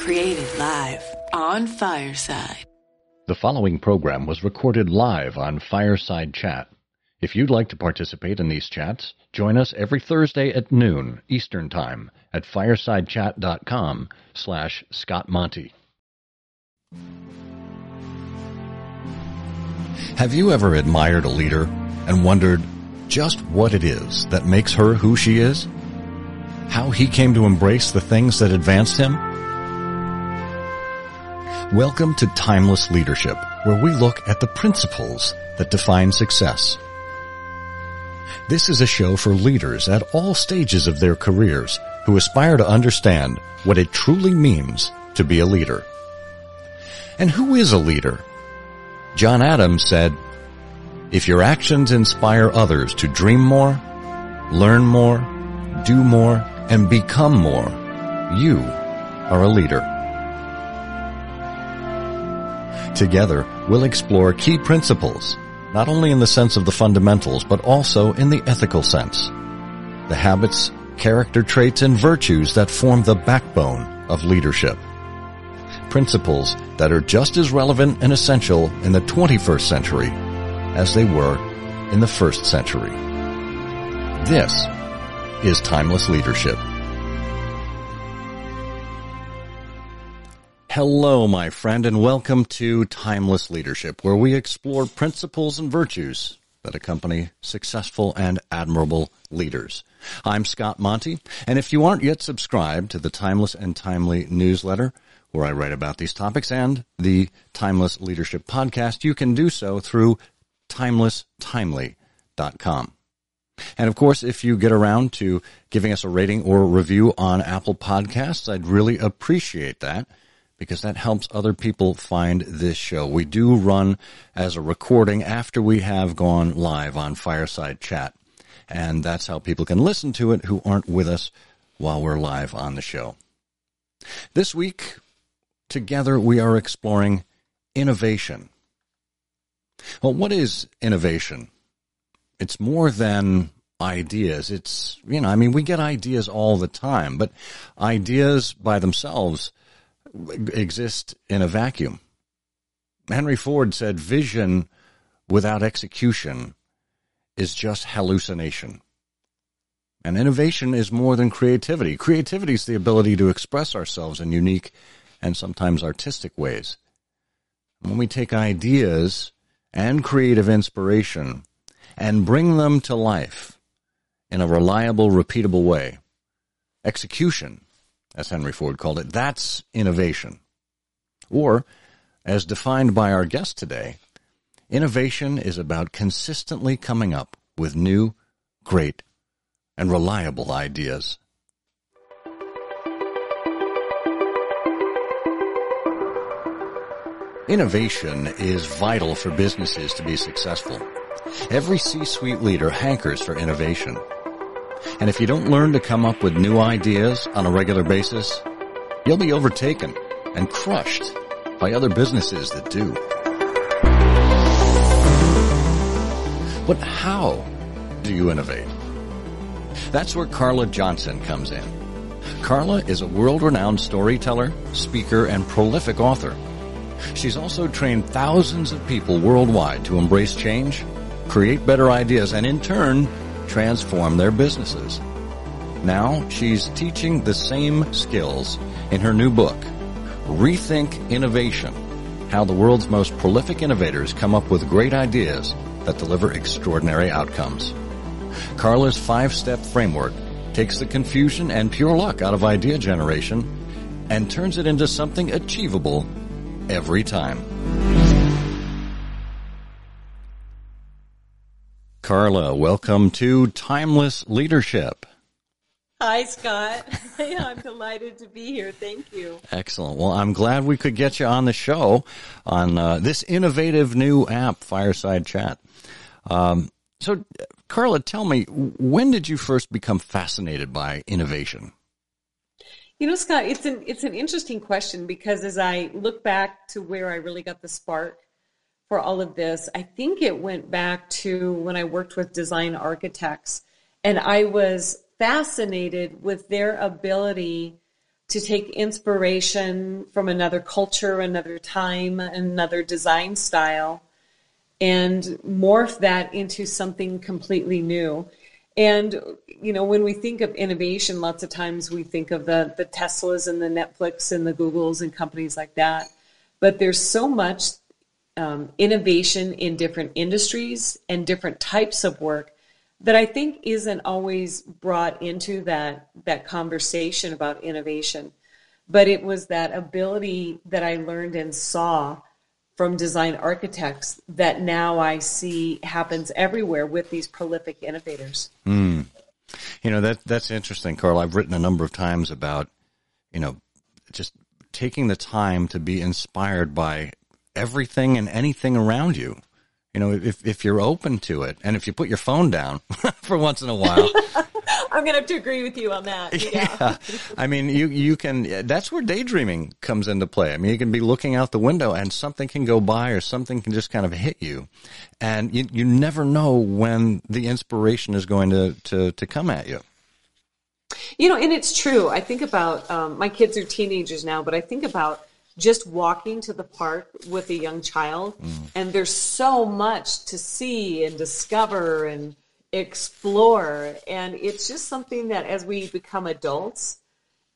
Created live on Fireside. The following program was recorded live on Fireside Chat. If you'd like to participate in these chats, join us every Thursday at noon Eastern Time at firesidechat.com slash Scott Monty. Have you ever admired a leader and wondered just what it is that makes her who she is? How he came to embrace the things that advanced him? Welcome to Timeless Leadership, where we look at the principles that define success. This is a show for leaders at all stages of their careers who aspire to understand what it truly means to be a leader. And who is a leader? John Adams said, if your actions inspire others to dream more, learn more, do more, and become more, you are a leader. Together, we'll explore key principles, not only in the sense of the fundamentals, but also in the ethical sense. The habits, character traits, and virtues that form the backbone of leadership. Principles that are just as relevant and essential in the 21st century as they were in the first century. This is Timeless Leadership. Hello, my friend, and welcome to Timeless Leadership, where we explore principles and virtues that accompany successful and admirable leaders. I'm Scott Monty, and if you aren't yet subscribed to the Timeless and Timely newsletter, where I write about these topics, and the Timeless Leadership podcast, you can do so through timelesstimely.com. And of course, if you get around to giving us a rating or review on Apple Podcasts, I'd really appreciate that because that helps other people find this show. We do run as a recording after we have gone live on Fireside Chat. And that's how people can listen to it who aren't with us while we're live on the show. This week, together, we are exploring innovation. Well, what is innovation? It's more than ideas. It's, you know, I mean, we get ideas all the time, but ideas by themselves exist in a vacuum. Henry Ford said vision without execution is just hallucination. And innovation is more than creativity. Creativity is the ability to express ourselves in unique and sometimes artistic ways. When we take ideas and creative inspiration and bring them to life in a reliable, repeatable way, execution, as Henry Ford called it, that's innovation. Or, as defined by our guest today, innovation is about consistently coming up with new, great, and reliable ideas. Innovation is vital for businesses to be successful. Every C-suite leader hankers for innovation. And if you don't learn to come up with new ideas on a regular basis, you'll be overtaken and crushed by other businesses that do. But how do you innovate? That's where Carla Johnson comes in. Carla is a world-renowned storyteller, speaker, and prolific author. She's also trained thousands of people worldwide to embrace change, create better ideas, and in turn, transform their businesses. Now she's teaching the same skills in her new book, Rethink Innovation, how the world's most prolific innovators come up with great ideas that deliver extraordinary outcomes. Carla's five-step framework takes the confusion and pure luck out of idea generation and turns it into something achievable every time. Carla, welcome to Timeless Leadership. Hi, Scott. I'm delighted to be here. Thank you. Excellent. Well, I'm glad we could get you on the show on uh, this innovative new app, Fireside Chat. Um, so, Carla, tell me, when did you first become fascinated by innovation? You know, Scott, it's an it's an interesting question because as I look back to where I really got the spark for all of this, I think it went back to when I worked with design architects and I was fascinated with their ability to take inspiration from another culture, another time, another design style, and morph that into something completely new. And you know, when we think of innovation, lots of times we think of the the Teslas and the Netflix and the Googles and companies like that. But there's so much um, innovation in different industries and different types of work that I think isn't always brought into that that conversation about innovation. But it was that ability that I learned and saw from design architects that now I see happens everywhere with these prolific innovators. Mm. You know that that's interesting, Carl. I've written a number of times about you know just taking the time to be inspired by everything and anything around you. You know, if if you're open to it, and if you put your phone down for once in a while. I'm gonna have to agree with you on that. Yeah. yeah. I mean, you you can. That's where daydreaming comes into play. I mean, you can be looking out the window and something can go by, or something can just kind of hit you, and you you never know when the inspiration is going to to to come at you. You know, and it's true. I think about um, my kids are teenagers now, but I think about just walking to the park with a young child mm. and there's so much to see and discover and explore and it's just something that as we become adults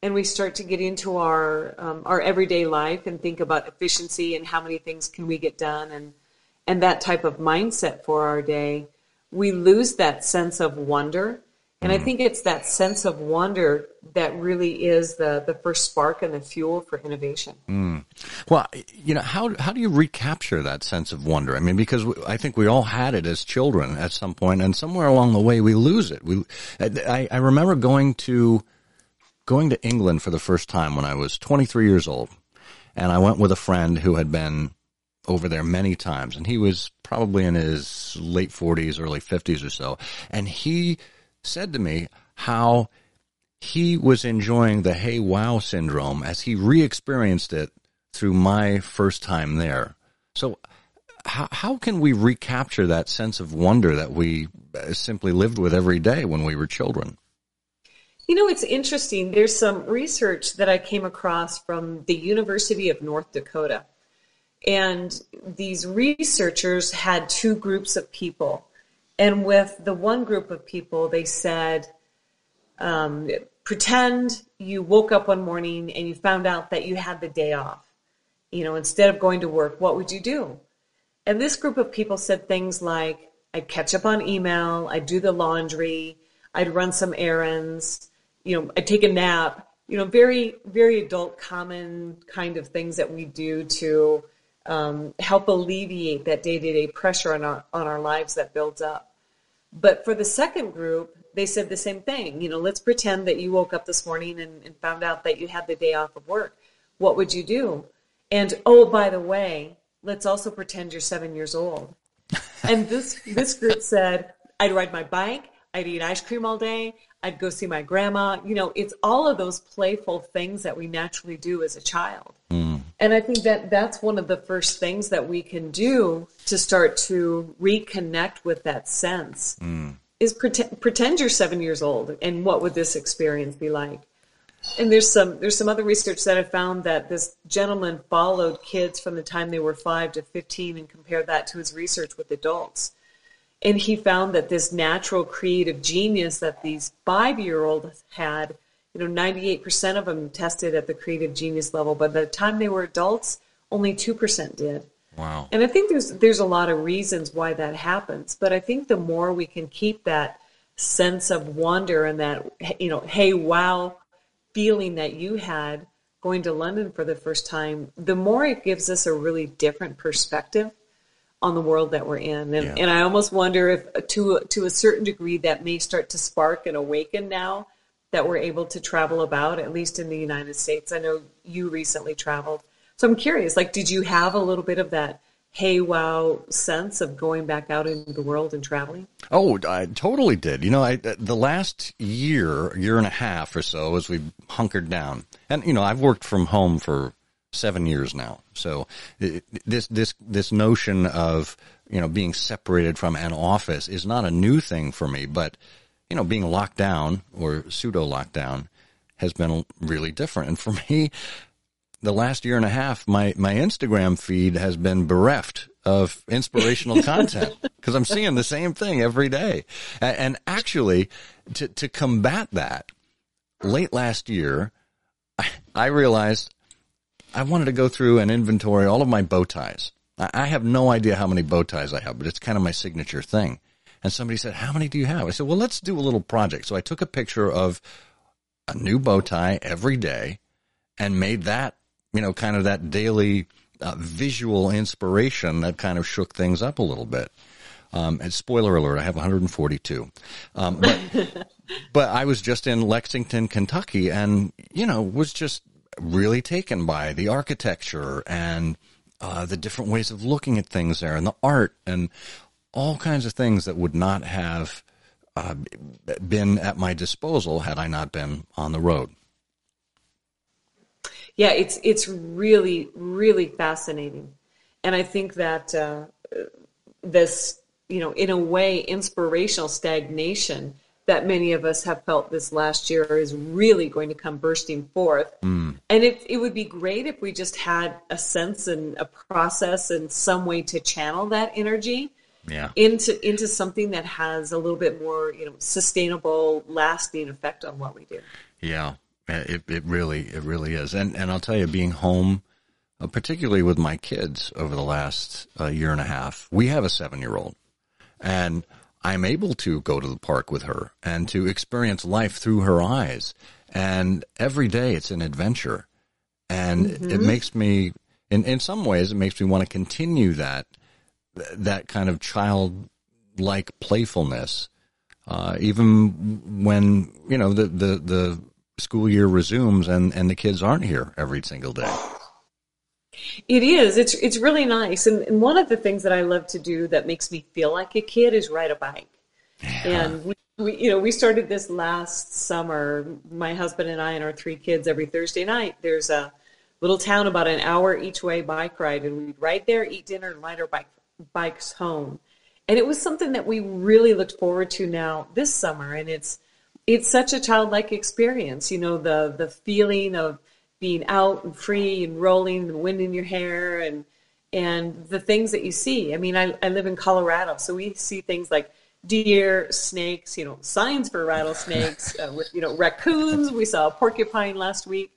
and we start to get into our um, our everyday life and think about efficiency and how many things can we get done and and that type of mindset for our day we lose that sense of wonder and I mm. think it's that sense of wonder that really is the, the first spark and the fuel for innovation. Mm. Well, you know, how, how do you recapture that sense of wonder? I mean, because I think we all had it as children at some point and somewhere along the way we lose it. We, I, I remember going to, going to England for the first time when I was 23 years old. And I went with a friend who had been over there many times and he was probably in his late 40s, early 50s or so. And he, said to me how he was enjoying the hey wow syndrome as he re-experienced it through my first time there. So how, how can we recapture that sense of wonder that we simply lived with every day when we were children? You know, it's interesting. There's some research that I came across from the University of North Dakota. And these researchers had two groups of people. And with the one group of people, they said, um, pretend you woke up one morning and you found out that you had the day off. You know, instead of going to work, what would you do? And this group of people said things like, I'd catch up on email, I'd do the laundry, I'd run some errands, you know, I'd take a nap, you know, very, very adult, common kind of things that we do to um, help alleviate that day-to-day pressure on our on our lives that builds up. But for the second group, they said the same thing. You know, let's pretend that you woke up this morning and, and found out that you had the day off of work. What would you do? And oh, by the way, let's also pretend you're seven years old. and this this group said, I'd ride my bike, I'd eat ice cream all day, I'd go see my grandma. You know, it's all of those playful things that we naturally do as a child. Mm. And I think that that's one of the first things that we can do to start to reconnect with that sense mm. Is pretend, pretend you're seven years old and what would this experience be like? And there's some there's some other research that I found that this gentleman followed kids from the time they were five to fifteen and compared that to his research with adults and he found that this natural creative genius that these five year olds had, you know, 98% of them tested at the creative genius level, but by the time they were adults, only 2% did. Wow. And I think there's there's a lot of reasons why that happens, but I think the more we can keep that sense of wonder and that you know, hey wow feeling that you had going to London for the first time, the more it gives us a really different perspective on the world that we're in. And, yeah. and I almost wonder if to, to a certain degree that may start to spark and awaken now that we're able to travel about, at least in the United States. I know you recently traveled. So I'm curious, like, did you have a little bit of that hey wow sense of going back out into the world and traveling? Oh, I totally did. You know, I, the last year, year and a half or so, as we hunkered down, and you know, I've worked from home for seven years now. So this this this notion of you know being separated from an office is not a new thing for me, but you know being locked down or pseudo lockdown, has been really different. And for me, the last year and a half, my, my Instagram feed has been bereft of inspirational content because I'm seeing the same thing every day. And, and actually, to, to combat that, late last year, I, I realized I wanted to go through and inventory all of my bow ties. I, I have no idea how many bow ties I have, but it's kind of my signature thing. And somebody said, how many do you have? I said, well, let's do a little project. So I took a picture of a new bow tie every day and made that, you know, kind of that daily uh, visual inspiration that kind of shook things up a little bit. Um, and spoiler alert, I have 142. Um, but, but I was just in Lexington, Kentucky and, you know, was just really taken by the architecture and, uh, the different ways of looking at things there and the art and all kinds of things that would not have uh, been at my disposal had I not been on the road. Yeah, it's it's really really fascinating, and I think that uh, this you know in a way inspirational stagnation that many of us have felt this last year is really going to come bursting forth. Mm. And it, it would be great if we just had a sense and a process and some way to channel that energy yeah. into into something that has a little bit more you know sustainable lasting effect on what we do yeah it, it really it really is. And and i'll tell you being home uh, particularly with my kids over the last uh, year and a half we have a seven year old and i'm able to go to the park with her and to experience life through her eyes. And every day it's an adventure. And mm-hmm. it makes me in in some ways it makes me want to continue that that kind of child like playfulness, uh, even when you know the, the the school year resumes and and the kids aren't here every single day. It is. It's it's really nice, and, and one of the things that I love to do that makes me feel like a kid is ride a bike. Yeah. And we, we, you know, we started this last summer. My husband and I and our three kids. Every Thursday night, there's a little town about an hour each way bike ride, and we'd ride there, eat dinner, and ride our bike bikes home. And it was something that we really looked forward to now this summer. And it's, it's such a childlike experience, you know, the, the feeling of being out and free and rolling the wind in your hair and, and the things that you see. I mean, I, I live in Colorado, so we see things like deer, snakes, you know, signs for rattlesnakes, uh, with, you know, raccoons. We saw a porcupine last week.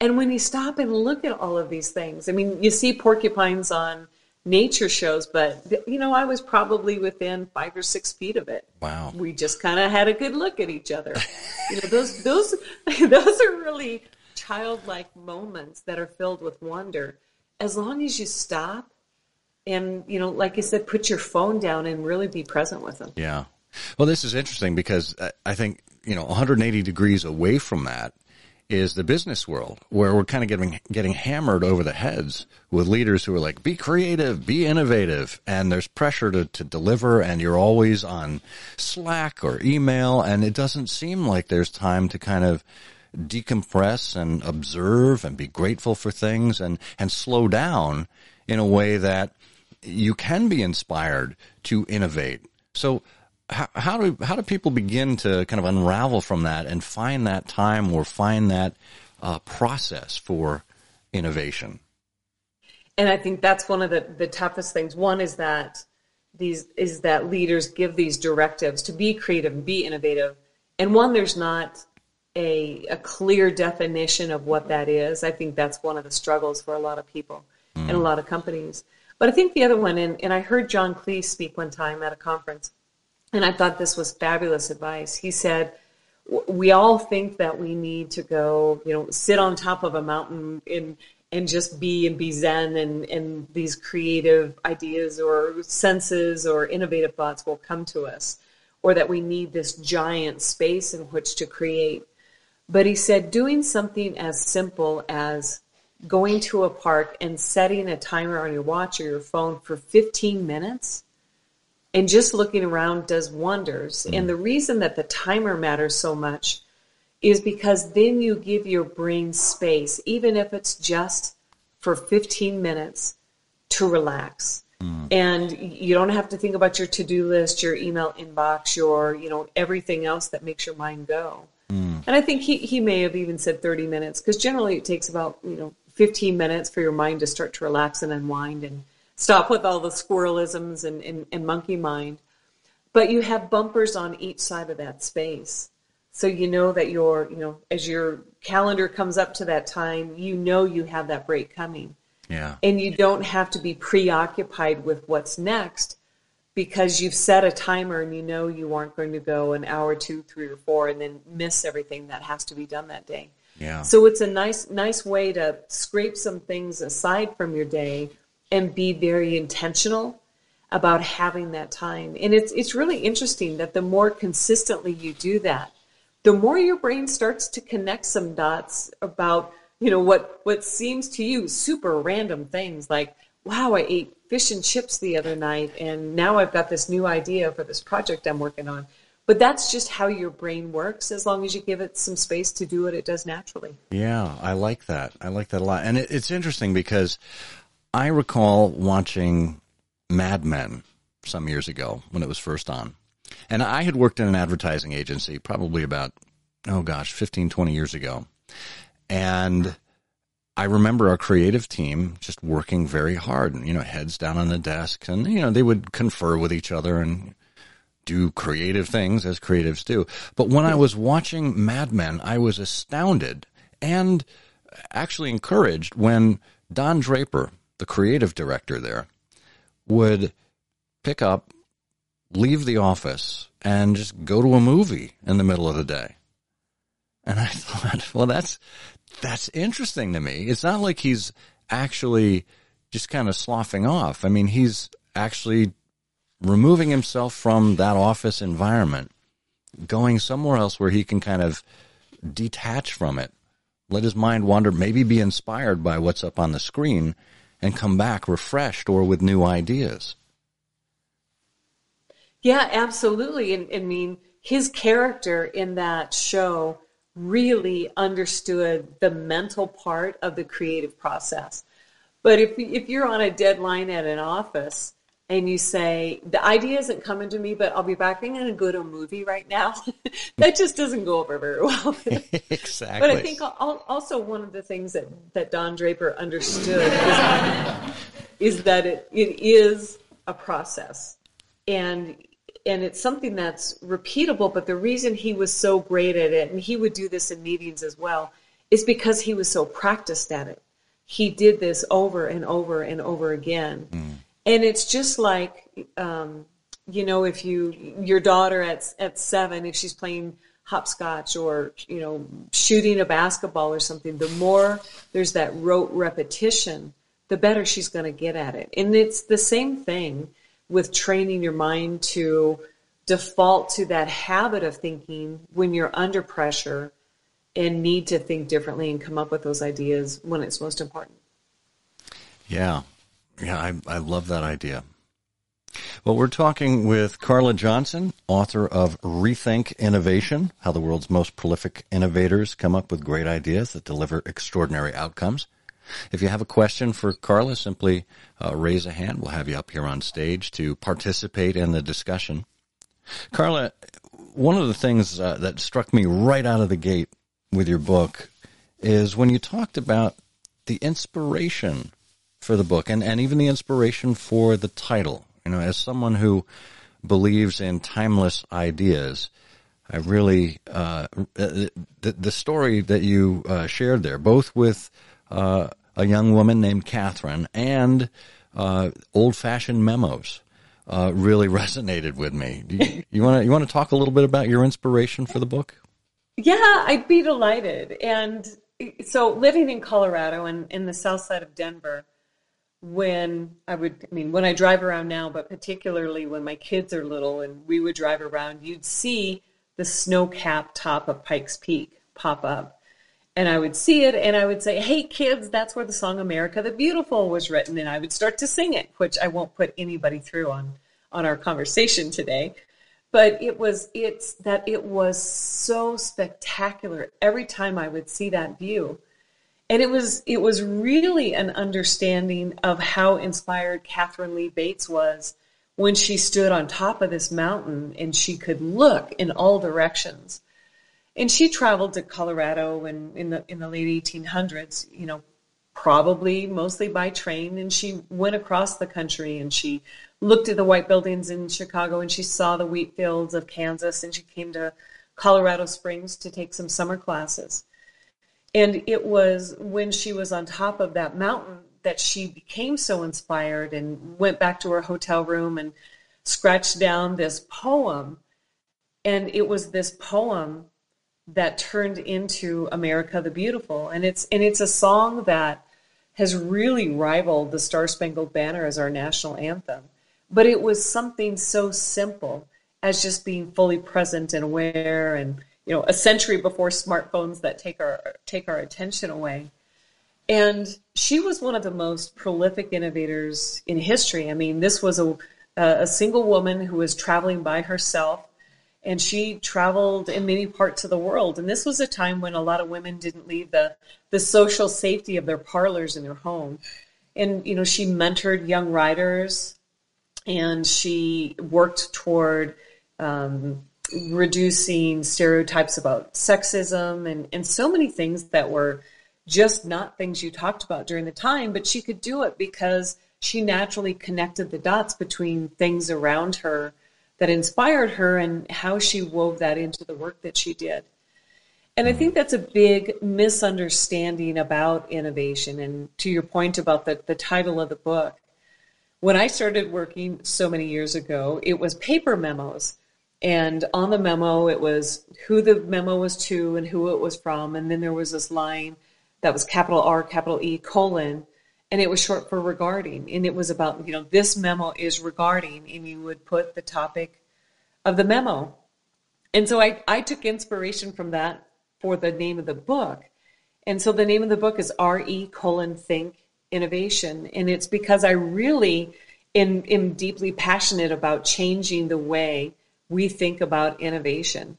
And when you stop and look at all of these things, I mean, you see porcupines on nature shows, but you know, I was probably within five or six feet of it. Wow. We just kind of had a good look at each other. you know, those those those are really childlike moments that are filled with wonder. As long as you stop and you know, like I said, put your phone down and really be present with them. Yeah. Well, this is interesting because I think you know 180 degrees away from that is the business world where we're kind of getting getting hammered over the heads with leaders who are like be creative be innovative and there's pressure to, to deliver and you're always on slack or email and it doesn't seem like there's time to kind of decompress and observe and be grateful for things and and slow down in a way that you can be inspired to innovate. So how, how do how do people begin to kind of unravel from that and find that time or find that uh, process for innovation? And I think that's one of the, the toughest things. One is that these is that leaders give these directives to be creative and be innovative. And one, there's not a, a clear definition of what that is. I think that's one of the struggles for a lot of people mm. and a lot of companies. But I think the other one, and, and I heard John Cleese speak one time at a conference, and I thought this was fabulous advice. He said, we all think that we need to go, you know, sit on top of a mountain and and just be and be zen and, and these creative ideas or senses or innovative thoughts will come to us or that we need this giant space in which to create. But he said doing something as simple as going to a park and setting a timer on your watch or your phone for 15 minutes and just looking around does wonders. Mm. And the reason that the timer matters so much is because then you give your brain space, even if it's just for 15 minutes, to relax. Mm. And you don't have to think about your to-do list, your email inbox, your, you know, everything else that makes your mind go. Mm. And I think he, he may have even said 30 minutes because generally it takes about, you know, 15 minutes for your mind to start to relax and unwind and stop with all the squirrelisms and, and, and monkey mind. But you have bumpers on each side of that space. So you know that your, you know, as your calendar comes up to that time, you know you have that break coming. Yeah. And you don't have to be preoccupied with what's next because you've set a timer and you know you aren't going to go an hour, two, three, or four, and then miss everything that has to be done that day. Yeah. So it's a nice, nice way to scrape some things aside from your day and be very intentional about having that time. And it's it's really interesting that the more consistently you do that, the more your brain starts to connect some dots about you know what what seems to you super random things like wow i ate fish and chips the other night and now i've got this new idea for this project i'm working on. But that's just how your brain works as long as you give it some space to do what it does naturally. Yeah i like that. I like that a lot. And it, it's interesting because i recall watching mad men some years ago when it was first on and i had worked in an advertising agency probably about oh gosh 15 20 years ago and I remember our creative team just working very hard and, you know, heads down on the desk and, you know, they would confer with each other and do creative things as creatives do. But when I was watching Mad Men, I was astounded and actually encouraged when Don Draper, the creative director there, would pick up, leave the office, and just go to a movie in the middle of the day. And I thought, well, that's that's interesting to me. It's not like he's actually just kind of sloughing off. I mean, he's actually removing himself from that office environment, going somewhere else where he can kind of detach from it, let his mind wander, maybe be inspired by what's up on the screen, and come back refreshed or with new ideas. Yeah, absolutely. And I mean, his character in that show really understood the mental part of the creative process. But if if you're on a deadline at an office and you say the idea isn't coming to me, but I'll be back. I'm going to go to a movie right now. that just doesn't go over very well. exactly. But I think also one of the things that that Don Draper understood is, is that it, it is a process, and and it's something that's repeatable. But the reason he was so great at it, and he would do this in meetings as well, is because he was so practiced at it. He did this over and over and over again. Mm. And it's just like, um, you know, if you your daughter at at seven, if she's playing hopscotch or you know shooting a basketball or something, the more there's that rote repetition, the better she's going to get at it. And it's the same thing with training your mind to default to that habit of thinking when you're under pressure and need to think differently and come up with those ideas when it's most important. Yeah. Yeah, I, I love that idea. Well, we're talking with Carla Johnson, author of Rethink Innovation How the World's Most Prolific Innovators Come Up with Great Ideas That Deliver Extraordinary Outcomes. If you have a question for Carla, simply uh, raise a hand. We'll have you up here on stage to participate in the discussion. Carla, one of the things uh, that struck me right out of the gate with your book is when you talked about the inspiration for the book and, and even the inspiration for the title. You know, as someone who believes in timeless ideas, I really, uh, the, the story that you uh, shared there, both with uh, a young woman named Katharine and uh, old-fashioned memos uh, really resonated with me. You want to you want to talk a little bit about your inspiration for the book? Yeah, I'd be delighted. And so, living in Colorado and in the south side of Denver, when I would, I mean, when I drive around now, but particularly when my kids are little and we would drive around, you'd see the snow capped top of Pikes Peak pop up and I would see it and I would say, Hey kids, that's where the song America the Beautiful was written. And I would start to sing it, which I won't put anybody through on, on our conversation today. But it was, it's that it was so spectacular every time I would see that view. And it was, it was really an understanding of how inspired Katharine Lee Bates was when she stood on top of this mountain and she could look in all directions And she traveled to Colorado and in the in the late 1800s, you know, probably mostly by train. And she went across the country and she looked at the white buildings in Chicago and she saw the wheat fields of Kansas and she came to Colorado Springs to take some summer classes. And it was when she was on top of that mountain that she became so inspired and went back to her hotel room and scratched down this poem. And it was this poem that turned into America the Beautiful. And it's and it's a song that has really rivaled the Star Spangled Banner as our national anthem. But it was something so simple as just being fully present and aware and you know a century before smartphones that take our take our attention away. And she was one of the most prolific innovators in history. I mean this was a a single woman who was traveling by herself and she traveled in many parts of the world. And this was a time when a lot of women didn't leave the the social safety of their parlors in their home. And you know she mentored young writers and she worked toward um, reducing stereotypes about sexism and, and so many things that were just not things you talked about during the time, but she could do it because she naturally connected the dots between things around her that inspired her and how she wove that into the work that she did. And I think that's a big misunderstanding about innovation. And to your point about the, the title of the book, when I started working so many years ago, it was paper memos. And on the memo, it was who the memo was to and who it was from. And then there was this line that was capital R, capital E, colon, and it was short for regarding. And it was about, you know, this memo is regarding, and you would put the topic of the memo. And so I, I took inspiration from that for the name of the book. And so the name of the book is RE colon think innovation. And it's because I really am, am deeply passionate about changing the way we think about innovation.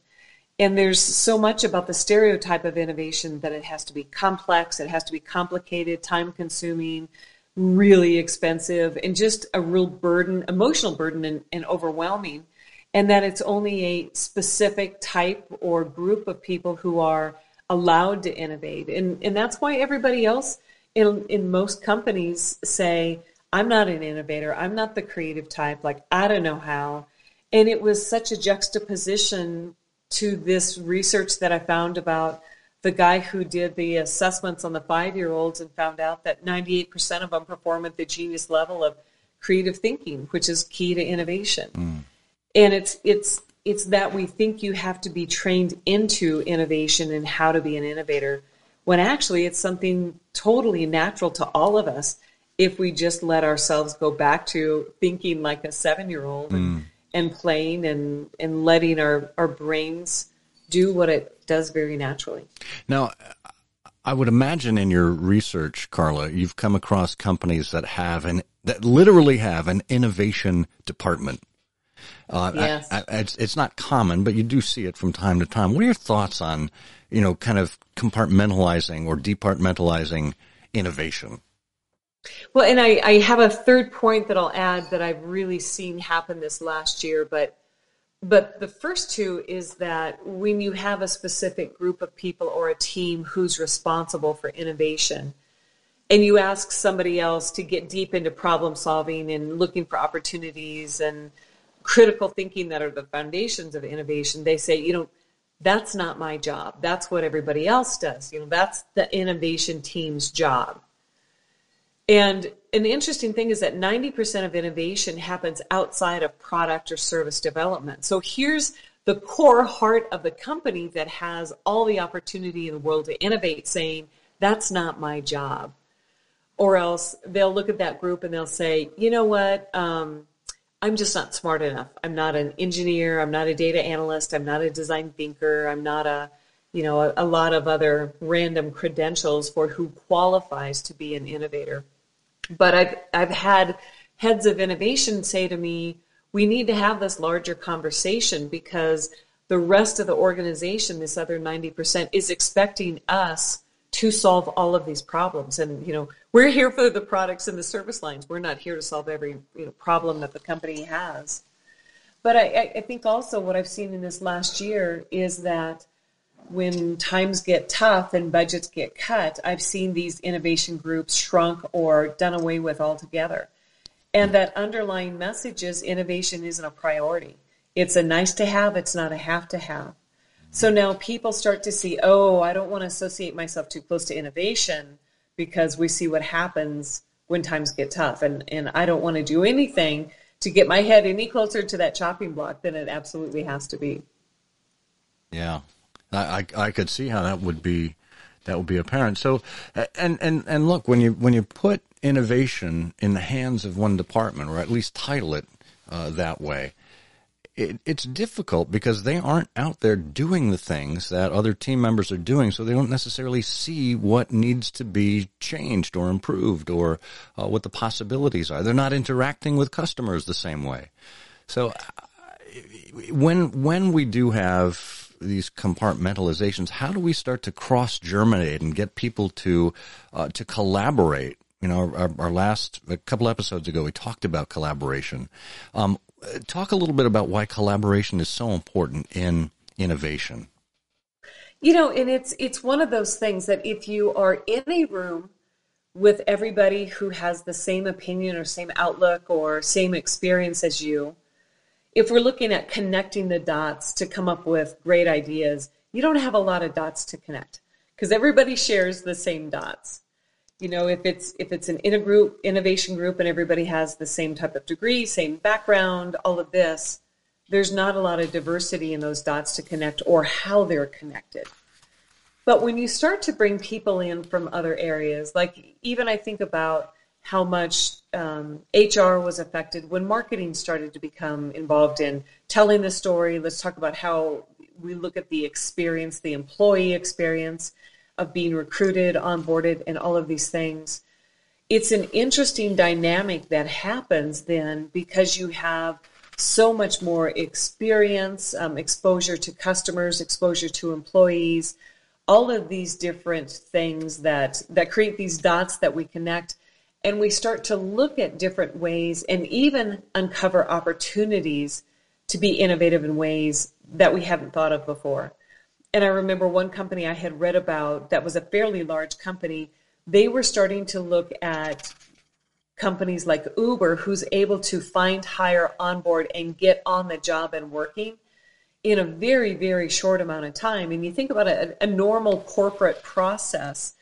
And there's so much about the stereotype of innovation that it has to be complex, it has to be complicated, time consuming, really expensive, and just a real burden, emotional burden, and, and overwhelming. And that it's only a specific type or group of people who are allowed to innovate. And, and that's why everybody else in, in most companies say, I'm not an innovator, I'm not the creative type, like, I don't know how and it was such a juxtaposition to this research that I found about the guy who did the assessments on the five year olds and found out that 98% of them perform at the genius level of creative thinking, which is key to innovation. Mm. And it's, it's, it's that we think you have to be trained into innovation and how to be an innovator, when actually it's something totally natural to all of us if we just let ourselves go back to thinking like a seven year old mm and playing and, and letting our, our brains do what it does very naturally. Now, I would imagine in your research, Carla, you've come across companies that have an that literally have an innovation department. Uh, yes. I, I, it's, it's not common, but you do see it from time to time. What are your thoughts on, you know, kind of compartmentalizing or departmentalizing innovation? Well, and I, I have a third point that I'll add that I've really seen happen this last year, but but the first two is that when you have a specific group of people or a team who's responsible for innovation, and you ask somebody else to get deep into problem solving and looking for opportunities and critical thinking that are the foundations of innovation, they say, you know, that's not my job. That's what everybody else does. You know, that's the innovation team's job. And an interesting thing is that 90% of innovation happens outside of product or service development. So here's the core heart of the company that has all the opportunity in the world to innovate, saying, that's not my job. Or else they'll look at that group and they'll say, you know what? Um, I'm just not smart enough. I'm not an engineer. I'm not a data analyst. I'm not a design thinker. I'm not a, you know, a, a lot of other random credentials for who qualifies to be an innovator. But I've I've had heads of innovation say to me, we need to have this larger conversation because the rest of the organization, this other 90%, is expecting us to solve all of these problems. And, you know, we're here for the products and the service lines. We're not here to solve every you know, problem that the company has. But I, I think also what I've seen in this last year is that when times get tough and budgets get cut, I've seen these innovation groups shrunk or done away with altogether. And that underlying message is innovation isn't a priority. It's a nice to have, it's not a have to have. So now people start to see, oh, I don't want to associate myself too close to innovation because we see what happens when times get tough. And, and I don't want to do anything to get my head any closer to that chopping block than it absolutely has to be. Yeah, I, I, could see how that would be that would be apparent. So, and and and look when you when you put innovation in the hands of one department, or at least title it uh, that way, it, it's difficult because they aren't out there doing the things that other team members are doing, so they don't necessarily see what needs to be changed or improved or uh, what the possibilities are. They're not interacting with customers the same way. So, uh, when when we do have these compartmentalizations, how do we start to cross germinate and get people to uh, to collaborate? You know, our, our, last a couple episodes ago, we talked about collaboration. Um, talk a little bit about why collaboration is so important in innovation. You know, and it's it's one of those things that if you are in a room with everybody who has the same opinion or same outlook or same experience as you, if we're looking at connecting the dots to come up with great ideas, you don't have a lot of dots to connect because everybody shares the same dots. You know, if it's if it's an intergroup innovation group and everybody has the same type of degree, same background, all of this, there's not a lot of diversity in those dots to connect or how they're connected. But when you start to bring people in from other areas, like even I think about how much um, HR was affected when marketing started to become involved in telling the story. Let's talk about how we look at the experience, the employee experience of being recruited, onboarded, and all of these things. It's an interesting dynamic that happens then because you have so much more experience, um, exposure to customers, exposure to employees, all of these different things that that create these dots that we connect and we start to look at different ways and even uncover opportunities to be innovative in ways that we haven't thought of before. And I remember one company I had read about that was a fairly large company. They were starting to look at companies like Uber, who's able to find, hire, onboard, and get on the job and working in a very, very short amount of time. And you think about a, a normal corporate process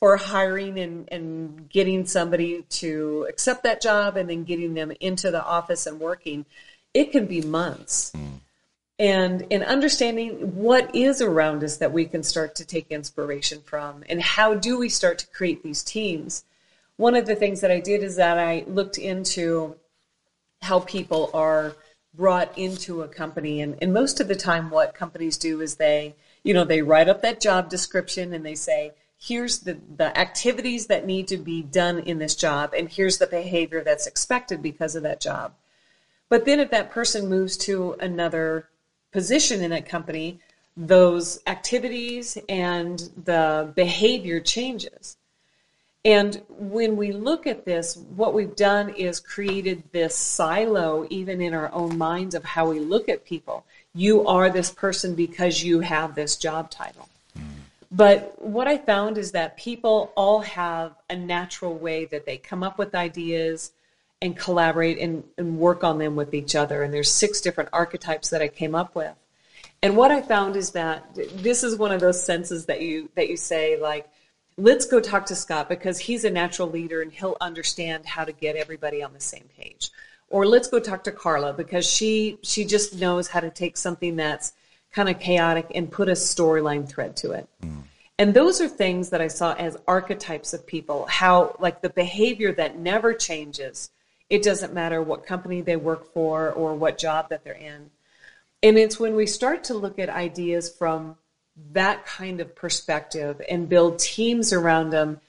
for hiring and, and getting somebody to accept that job and then getting them into the office and working, it can be months. Mm. And in understanding what is around us that we can start to take inspiration from, and how do we start to create these teams? One of the things that I did is that I looked into how people are brought into a company. And, and most of the time, what companies do is they, you know, they write up that job description and they say, here's the, the activities that need to be done in this job, and here's the behavior that's expected because of that job. But then if that person moves to another position in that company, those activities and the behavior changes. And when we look at this, what we've done is created this silo, even in our own minds, of how we look at people. You are this person because you have this job title. But what I found is that people all have a natural way that they come up with ideas and collaborate and, and work on them with each other. And there's six different archetypes that I came up with. And what I found is that this is one of those senses that you that you say like, let's go talk to Scott because he's a natural leader and he'll understand how to get everybody on the same page. Or let's go talk to Carla because she she just knows how to take something that's kind of chaotic and put a storyline thread to it. Mm. And those are things that I saw as archetypes of people, how like the behavior that never changes. It doesn't matter what company they work for or what job that they're in. And it's when we start to look at ideas from that kind of perspective and build teams around them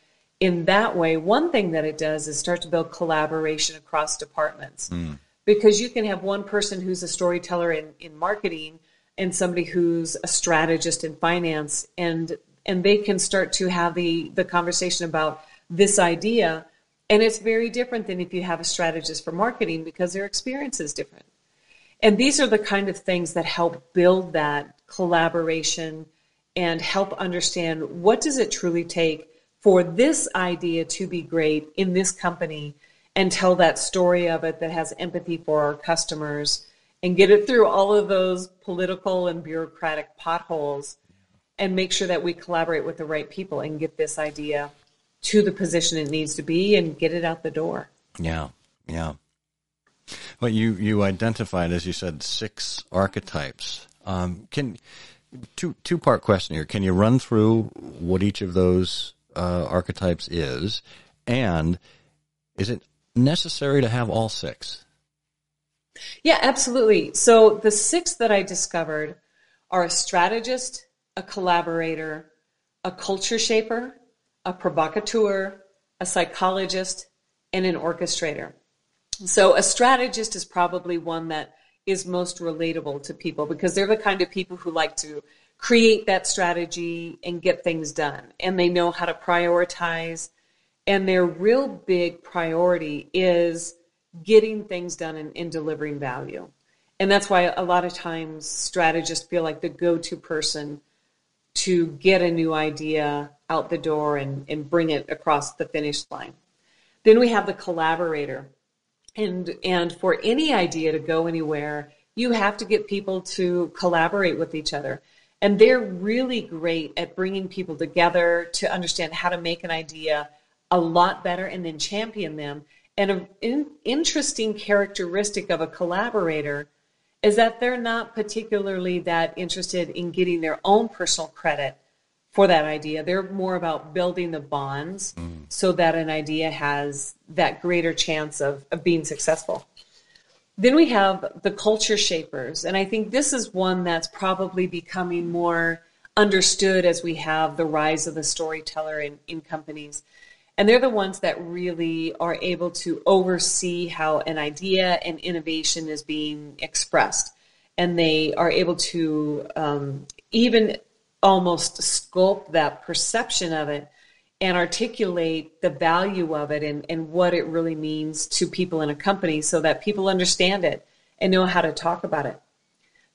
in that way, one thing that it does is start to build collaboration across departments. Mm. Because you can have one person who's a storyteller in, in marketing and somebody who's a strategist in finance and and they can start to have the the conversation about this idea. And it's very different than if you have a strategist for marketing because their experience is different. And these are the kind of things that help build that collaboration and help understand what does it truly take for this idea to be great in this company and tell that story of it that has empathy for our customers and get it through all of those political and bureaucratic potholes and make sure that we collaborate with the right people and get this idea to the position it needs to be and get it out the door. Yeah, yeah. Well, you you identified, as you said, six archetypes. Um, can two two part question here? Can you run through what each of those uh, archetypes is, and is it necessary to have all six? Yeah, absolutely. So the six that I discovered are a strategist, a collaborator, a culture shaper, a provocateur, a psychologist, and an orchestrator. So a strategist is probably one that is most relatable to people because they're the kind of people who like to create that strategy and get things done. And they know how to prioritize. And their real big priority is getting things done and, and delivering value. And that's why a lot of times strategists feel like the go to person to get a new idea out the door and, and bring it across the finish line. Then we have the collaborator. And, and for any idea to go anywhere, you have to get people to collaborate with each other. And they're really great at bringing people together to understand how to make an idea a lot better and then champion them. And an interesting characteristic of a collaborator is that they're not particularly that interested in getting their own personal credit for that idea. They're more about building the bonds mm. so that an idea has that greater chance of, of being successful. Then we have the culture shapers. And I think this is one that's probably becoming more understood as we have the rise of the storyteller in, in companies. And they're the ones that really are able to oversee how an idea and innovation is being expressed. And they are able to um, even almost sculpt that perception of it and articulate the value of it and, and what it really means to people in a company so that people understand it and know how to talk about it.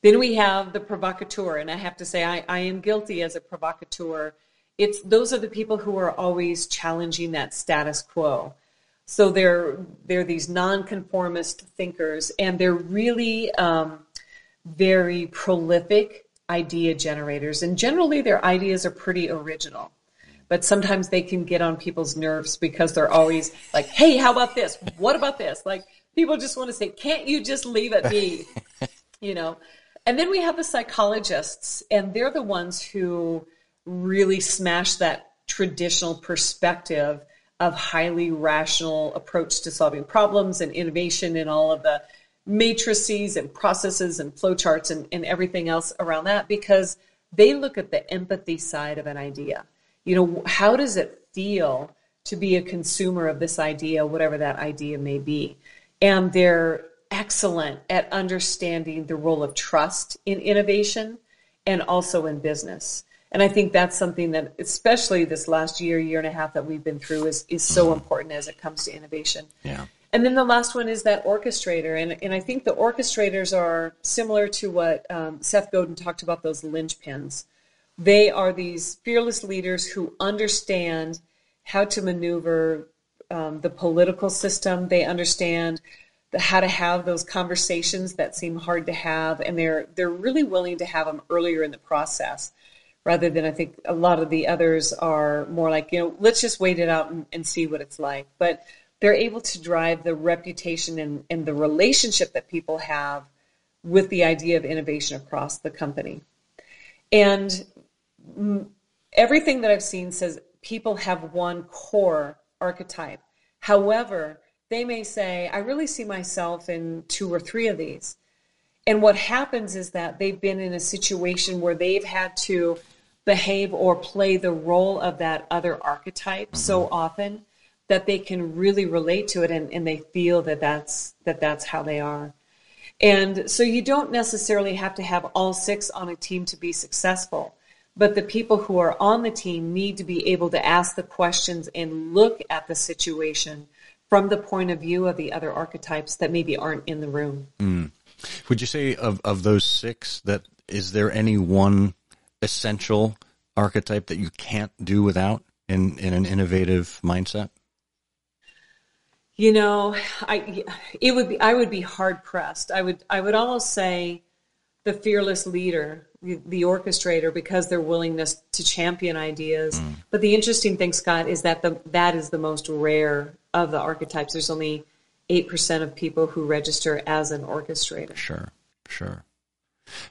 Then we have the provocateur, and I have to say I, I am guilty as a provocateur it's those are the people who are always challenging that status quo. So they're they're these nonconformist thinkers, and they're really um, very prolific idea generators. And generally, their ideas are pretty original. But sometimes they can get on people's nerves because they're always like, "Hey, how about this? What about this?" Like people just want to say, "Can't you just leave it be?" you know. And then we have the psychologists, and they're the ones who really smash that traditional perspective of highly rational approach to solving problems and innovation and all of the matrices and processes and flowcharts and, and everything else around that because they look at the empathy side of an idea. You know, how does it feel to be a consumer of this idea, whatever that idea may be? And they're excellent at understanding the role of trust in innovation and also in business. And I think that's something that, especially this last year, year and a half that we've been through, is is so mm-hmm. important as it comes to innovation. Yeah. And then the last one is that orchestrator, and and I think the orchestrators are similar to what um, Seth Godin talked about those linchpins. They are these fearless leaders who understand how to maneuver um, the political system. They understand the, how to have those conversations that seem hard to have, and they're they're really willing to have them earlier in the process rather than I think a lot of the others are more like, you know, let's just wait it out and, and see what it's like. But they're able to drive the reputation and, and the relationship that people have with the idea of innovation across the company. And everything that I've seen says people have one core archetype. However, they may say, I really see myself in two or three of these. And what happens is that they've been in a situation where they've had to behave or play the role of that other archetype mm-hmm. so often that they can really relate to it and, and they feel that that's that that's how they are and so you don't necessarily have to have all six on a team to be successful but the people who are on the team need to be able to ask the questions and look at the situation from the point of view of the other archetypes that maybe aren't in the room. Mm. Would you say of, of those six that is there any one essential archetype that you can't do without in, in an innovative mindset? You know, I it would be I would be hard pressed. I would I would almost say the fearless leader, the, the orchestrator, because their willingness to champion ideas. Mm. But the interesting thing, Scott, is that the that is the most rare of the archetypes. There's only eight percent of people who register as an orchestrator. Sure, sure.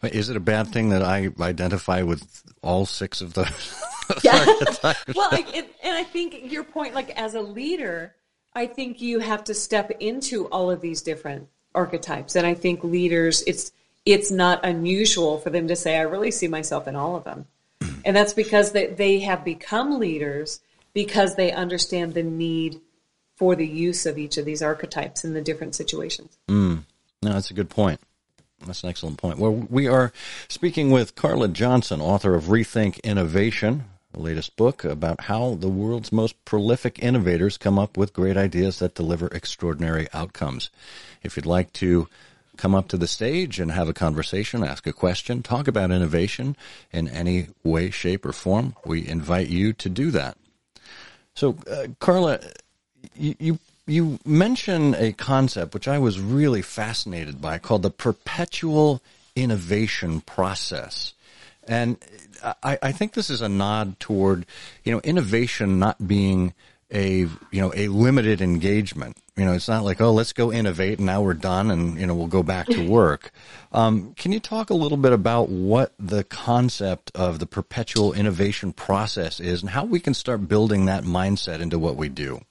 Is it a bad thing that I identify with all six of those? yeah. well, I, it, and I think your point, like as a leader, I think you have to step into all of these different archetypes, and I think leaders, it's it's not unusual for them to say, "I really see myself in all of them," and that's because they they have become leaders because they understand the need for the use of each of these archetypes in the different situations. Mm. No, that's a good point. That's an excellent point. Well, we are speaking with Carla Johnson, author of Rethink Innovation, the latest book about how the world's most prolific innovators come up with great ideas that deliver extraordinary outcomes. If you'd like to come up to the stage and have a conversation, ask a question, talk about innovation in any way, shape, or form, we invite you to do that. So, uh, Carla, you, you you mention a concept which I was really fascinated by called the perpetual innovation process. And I, I, think this is a nod toward, you know, innovation not being a, you know, a limited engagement. You know, it's not like, oh, let's go innovate and now we're done and, you know, we'll go back to work. Um, can you talk a little bit about what the concept of the perpetual innovation process is and how we can start building that mindset into what we do?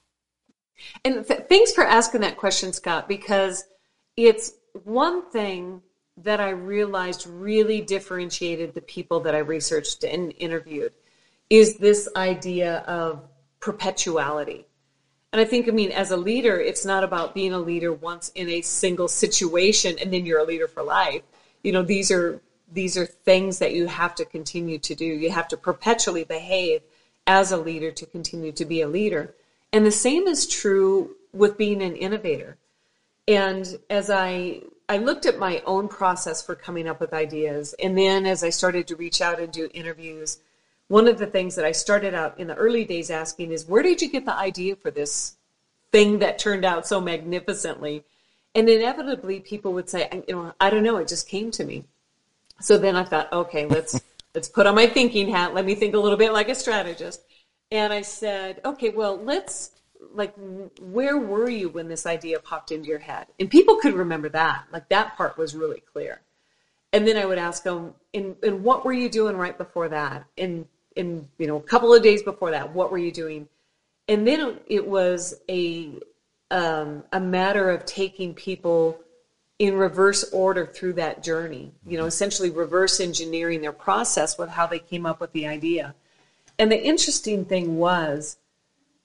And th- thanks for asking that question, Scott, because it's one thing that I realized really differentiated the people that I researched and interviewed is this idea of perpetuality. And I think, I mean, as a leader, it's not about being a leader once in a single situation and then you're a leader for life. You know, these are these are things that you have to continue to do. You have to perpetually behave as a leader to continue to be a leader. And the same is true with being an innovator. And as I I looked at my own process for coming up with ideas, and then as I started to reach out and do interviews, one of the things that I started out in the early days asking is, where did you get the idea for this thing that turned out so magnificently? And inevitably, people would say, you know, I don't know, it just came to me. So then I thought, okay, let's let's put on my thinking hat. Let me think a little bit like a strategist. And I said, okay, well, let's like where were you when this idea popped into your head? And people could remember that. Like that part was really clear. And then I would ask them, and, and what were you doing right before that? And in you know a couple of days before that, what were you doing? And then it was a um, a matter of taking people in reverse order through that journey. You know, essentially reverse engineering their process with how they came up with the idea. And the interesting thing was,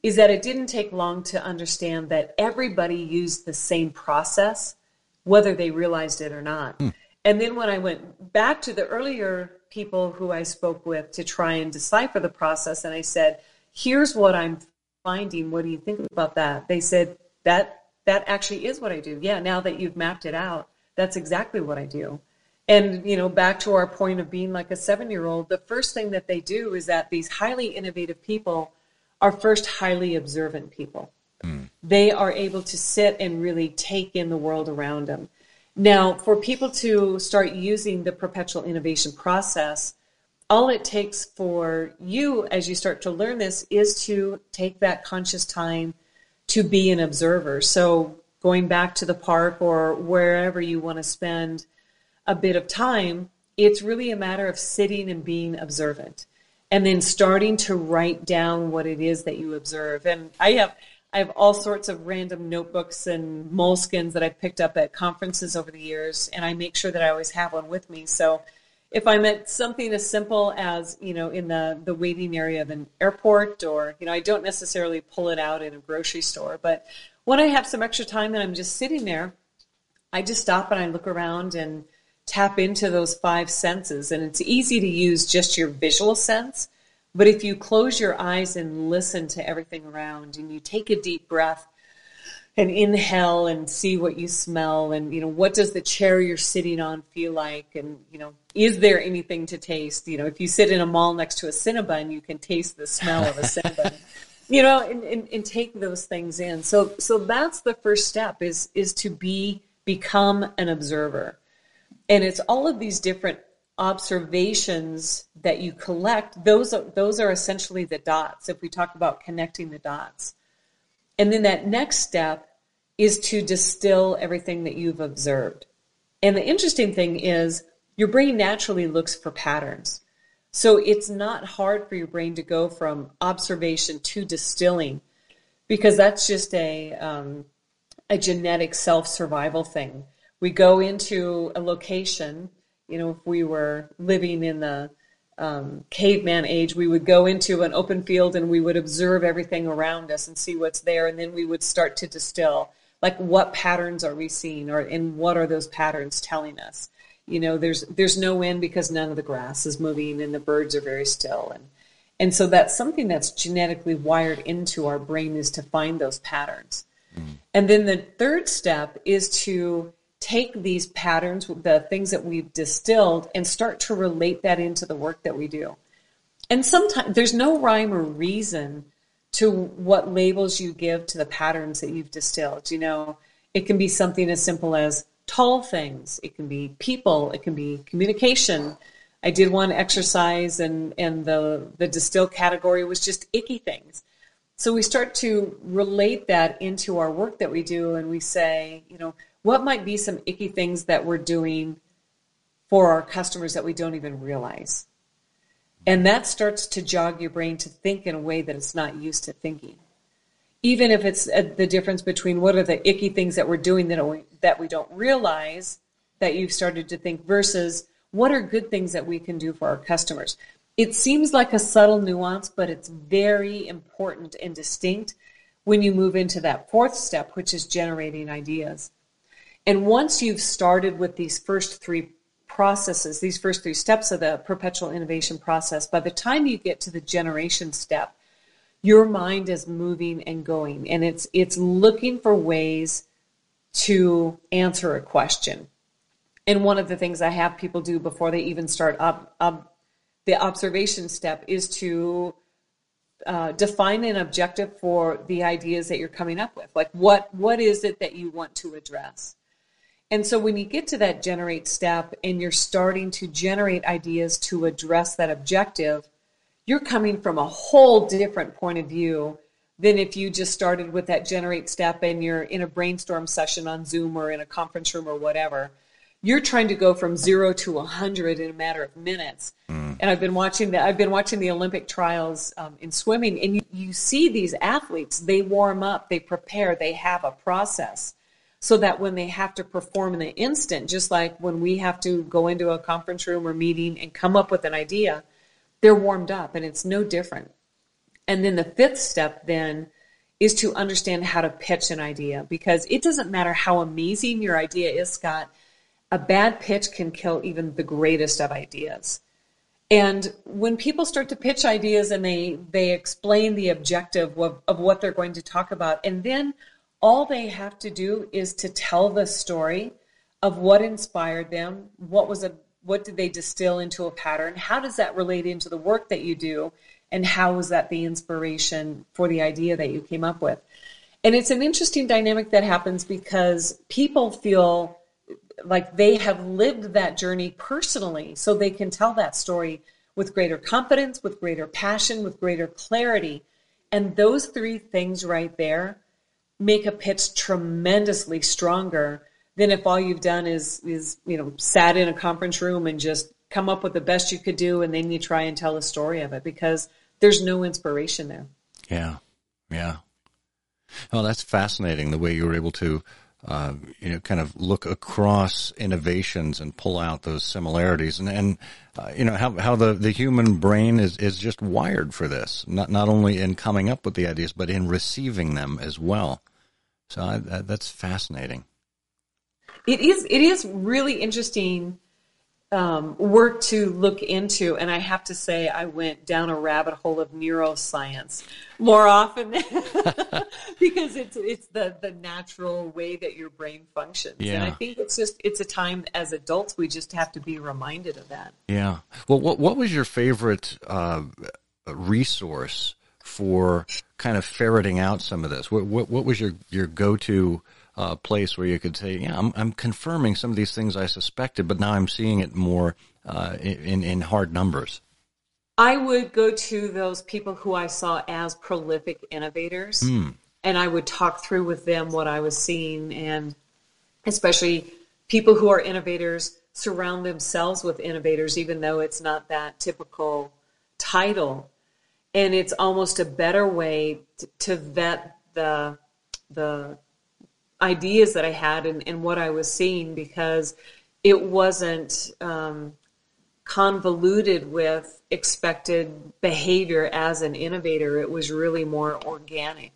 is that it didn't take long to understand that everybody used the same process, whether they realized it or not. Mm. And then when I went back to the earlier people who I spoke with to try and decipher the process, and I said, "Here's what I'm finding. What do you think about that?" They said that that actually is what I do. Yeah, now that you've mapped it out, that's exactly what I do. And, you know, back to our point of being like a seven year old, the first thing that they do is that these highly innovative people are first highly observant people. Mm. They are able to sit and really take in the world around them. Now, for people to start using the perpetual innovation process, all it takes for you as you start to learn this is to take that conscious time to be an observer. So, going back to the park or wherever you want to spend a bit of time, it's really a matter of sitting and being observant and then starting to write down what it is that you observe. And I have I have all sorts of random notebooks and moleskins that I've picked up at conferences over the years, and I make sure that I always have one with me. So if I'm at something as simple as, you know, in the, the waiting area of an airport or, you know, I don't necessarily pull it out in a grocery store, but when I have some extra time and I'm just sitting there, I just stop and I look around and tap into those five senses. And it's easy to use just your visual sense. But if you close your eyes and listen to everything around and you take a deep breath and inhale and see what you smell and you know what does the chair you're sitting on feel like and you know is there anything to taste you know if you sit in a mall next to a cinnabon you can taste the smell of a cinnabon you know and, and, and take those things in so so that's the first step is is to be become an observer and it's all of these different observations that you collect those are those are essentially the dots if we talk about connecting the dots and then that next step is to distill everything that you've observed. And the interesting thing is, your brain naturally looks for patterns. So it's not hard for your brain to go from observation to distilling because that's just a, um, a genetic self survival thing. We go into a location, you know, if we were living in the um, caveman age, we would go into an open field and we would observe everything around us and see what's there, and then we would start to distill like what patterns are we seeing or and what are those patterns telling us you know there's there's no wind because none of the grass is moving and the birds are very still and and so that's something that's genetically wired into our brain is to find those patterns mm-hmm. and then the third step is to take these patterns the things that we've distilled and start to relate that into the work that we do and sometimes there's no rhyme or reason to what labels you give to the patterns that you've distilled. You know, it can be something as simple as tall things, it can be people, it can be communication. I did one exercise and, and the, the distilled category was just icky things. So we start to relate that into our work that we do and we say, you know, what might be some icky things that we're doing for our customers that we don't even realize? And that starts to jog your brain to think in a way that it's not used to thinking. Even if it's uh, the difference between what are the icky things that we're doing that we, that we don't realize that you've started to think versus what are good things that we can do for our customers. It seems like a subtle nuance, but it's very important and distinct when you move into that fourth step, which is generating ideas. And once you've started with these first three processes, these first three steps of the perpetual innovation process, by the time you get to the generation step, your mind is moving and going and it's it's looking for ways to answer a question. And one of the things I have people do before they even start up, up the observation step is to uh, define an objective for the ideas that you're coming up with. Like what what is it that you want to address? And so when you get to that generate step and you're starting to generate ideas to address that objective, you're coming from a whole different point of view than if you just started with that generate step and you're in a brainstorm session on Zoom or in a conference room or whatever. You're trying to go from zero to a hundred in a matter of minutes. Mm. And I've been watching the I've been watching the Olympic trials um, in swimming, and you, you see these athletes. They warm up, they prepare, they have a process so that when they have to perform in the instant, just like when we have to go into a conference room or meeting and come up with an idea, they're warmed up and it's no different. And then the fifth step then is to understand how to pitch an idea because it doesn't matter how amazing your idea is, Scott, a bad pitch can kill even the greatest of ideas. And when people start to pitch ideas and they they explain the objective of, of what they're going to talk about, and then all they have to do is to tell the story of what inspired them, what was a what did they distill into a pattern, how does that relate into the work that you do, and how was that the inspiration for the idea that you came up with. And it's an interesting dynamic that happens because people feel like they have lived that journey personally, so they can tell that story with greater confidence, with greater passion, with greater clarity. And those three things right there make a pitch tremendously stronger than if all you've done is is you know sat in a conference room and just come up with the best you could do and then you try and tell a story of it because there's no inspiration there. Yeah. Yeah. Well, that's fascinating the way you were able to uh, you know, kind of look across innovations and pull out those similarities, and and uh, you know how how the, the human brain is, is just wired for this, not not only in coming up with the ideas, but in receiving them as well. So I, that, that's fascinating. It is. It is really interesting um, work to look into, and I have to say, I went down a rabbit hole of neuroscience more often because it's it's the the natural way that your brain functions, Yeah. and I think it's just it's a time as adults we just have to be reminded of that. Yeah. Well, what what was your favorite uh, resource for kind of ferreting out some of this? What what, what was your your go to uh, place where you could say, yeah, I'm I'm confirming some of these things I suspected, but now I'm seeing it more uh, in in hard numbers. I would go to those people who I saw as prolific innovators, and I would talk through with them what I was seeing, and especially people who are innovators surround themselves with innovators, even though it's not that typical title. And it's almost a better way to, to vet the the ideas that I had and, and what I was seeing because it wasn't um, convoluted with expected behavior as an innovator. It was really more organic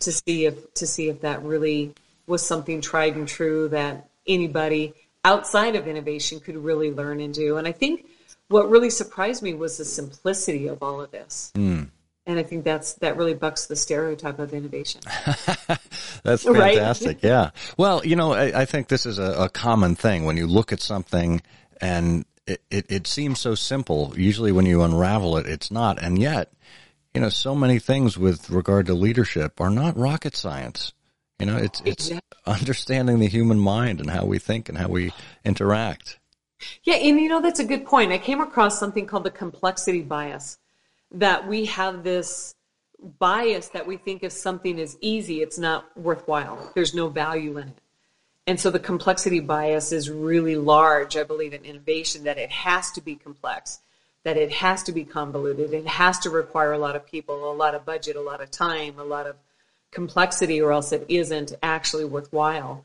to see if to see if that really was something tried and true that anybody outside of innovation could really learn and do. And I think what really surprised me was the simplicity of all of this. Hmm. And I think that's that really bucks the stereotype of innovation. That's Right? fantastic. yeah. Well, you know, I, I think this is a, a common thing when you look at something and it, it, it seems so simple. Usually when you unravel it, it's not. And yet, you know, so many things with regard to leadership are not rocket science. You know, it's, it's Exactly. understanding the human mind and how we think and how we interact. Yeah, and you know, that's a good point. I came across something called the complexity bias that we have this bias that we think if something is easy, it's not worthwhile. There's no value in it. And so the complexity bias is really large, I believe, in innovation, that it has to be complex, that it has to be convoluted, it has to require a lot of people, a lot of budget, a lot of time, a lot of complexity, or else it isn't actually worthwhile.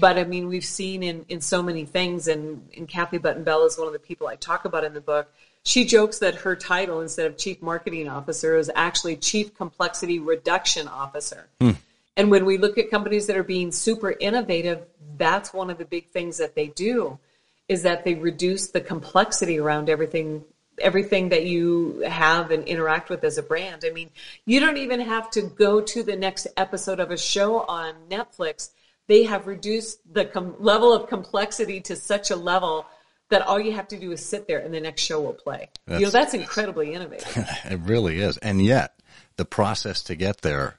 But I mean, we've seen in, in so many things, and, and Kathy Button Bell is one of the people I talk about in the book. She jokes that her title, instead of Chief Marketing Officer, is actually Chief Complexity Reduction Officer. Hmm. And when we look at companies that are being super innovative, that's one of the big things that they do is that they reduce the complexity around everything everything that you have and interact with as a brand. I mean, you don't even have to go to the next episode of a show on Netflix. They have reduced the com- level of complexity to such a level that all you have to do is sit there and the next show will play. you know, That's- that's incredibly innovative. It really is. And yet the process to get there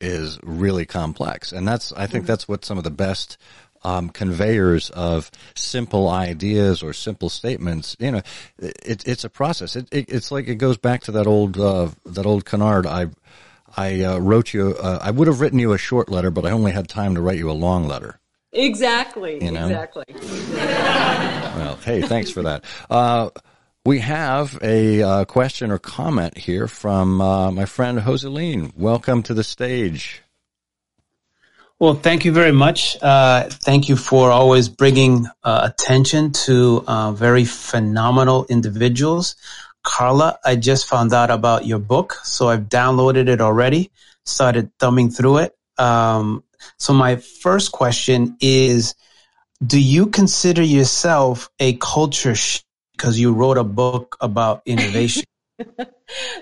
is really complex. And that's, I think that's what some of the best um, conveyors of simple ideas or simple statements, you know, it, it's a process. It, it, it's like it goes back to that old, uh, that old canard. I, I uh, wrote you, uh, I would have written you a short letter, but I only had time to write you a long letter. exactly. You know? Exactly. Well, hey, thanks for that. Uh, we have a uh, question or comment here from uh, my friend Joseline. Welcome to the stage. Well, thank you very much. Uh, thank you for always bringing uh, attention to uh, very phenomenal individuals. Carla, I just found out about your book, so I've downloaded it already, started thumbing through it. Um, so my first question is, do you consider yourself a culture because you wrote a book about innovation?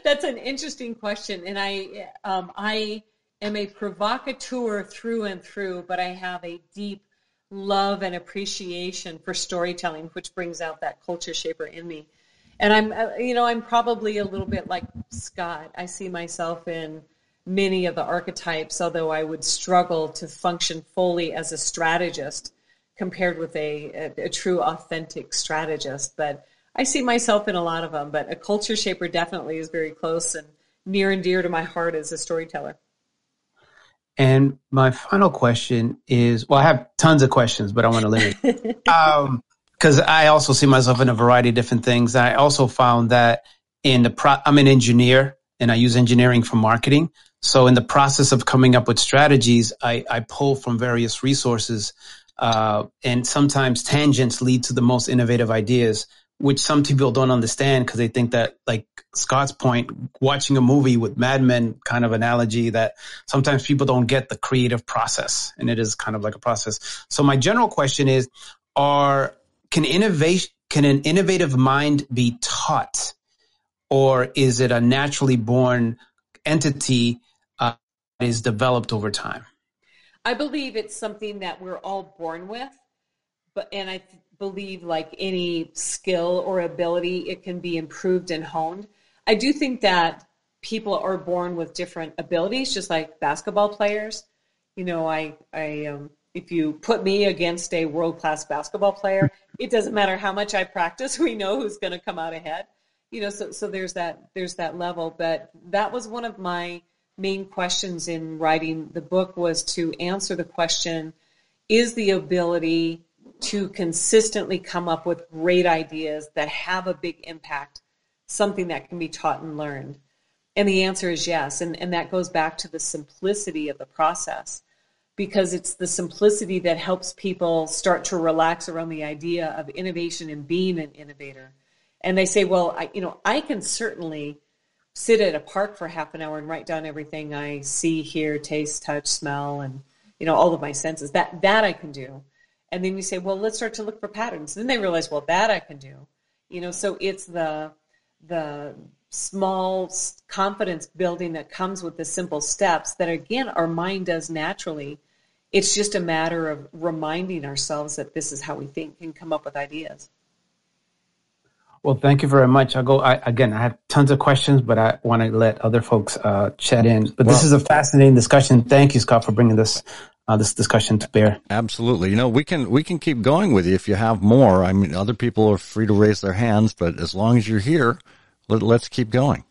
That's an interesting question, and I um, I am a provocateur through and through, but I have a deep love and appreciation for storytelling, which brings out that culture shaper in me. And I'm uh, you know I'm probably a little bit like Scott. I see myself in many of the archetypes, although I would struggle to function fully as a strategist compared with a, a, a true authentic strategist. But I see myself in a lot of them, but a culture shaper definitely is very close and near and dear to my heart as a storyteller. And my final question is, well, I have tons of questions, but I want to limit. um, because I also see myself in a variety of different things. I also found that in the pro, I'm an engineer and I use engineering for marketing. So in the process of coming up with strategies, I, I pull from various resources, uh, and sometimes tangents lead to the most innovative ideas, which some people don't understand because they think that, like Scott's point, watching a movie with Mad Men kind of analogy that sometimes people don't get the creative process, and it is kind of like a process. So my general question is, are can innovation can an innovative mind be taught, or is it a naturally born entity uh, that is developed over time? I believe it's something that we're all born with, but and I th- believe like any skill or ability, it can be improved and honed. I do think that people are born with different abilities, just like basketball players. You know, I I um, if you put me against a world class basketball player, it doesn't matter how much I practice. We know who's going to come out ahead. You know, so so there's that there's that level. But that was one of my main questions in writing the book was to answer the question: Is the ability to consistently come up with great ideas that have a big impact something that can be taught and learned? And the answer is yes. And, and that goes back to the simplicity of the process because it's the simplicity that helps people start to relax around the idea of innovation and being an innovator. And they say, well, I, you know, I can certainly sit at a park for half an hour and write down everything I see, hear, taste, touch, smell, and you know all of my senses. That that I can do. And then you say, well, let's start to look for patterns. Then they realize, well, that I can do. You know, so it's the the small confidence building that comes with the simple steps that again our mind does naturally it's just a matter of reminding ourselves that this is how we think and come up with ideas well thank you very much i'll go I, again i have tons of questions but i want to let other folks uh, chat in but well, this is a fascinating discussion thank you scott for bringing this uh, this discussion to bear. Absolutely. You know, we can we can keep going with you if you have more. I mean, other people are free to raise their hands, but as long as you're here, let, let's keep going.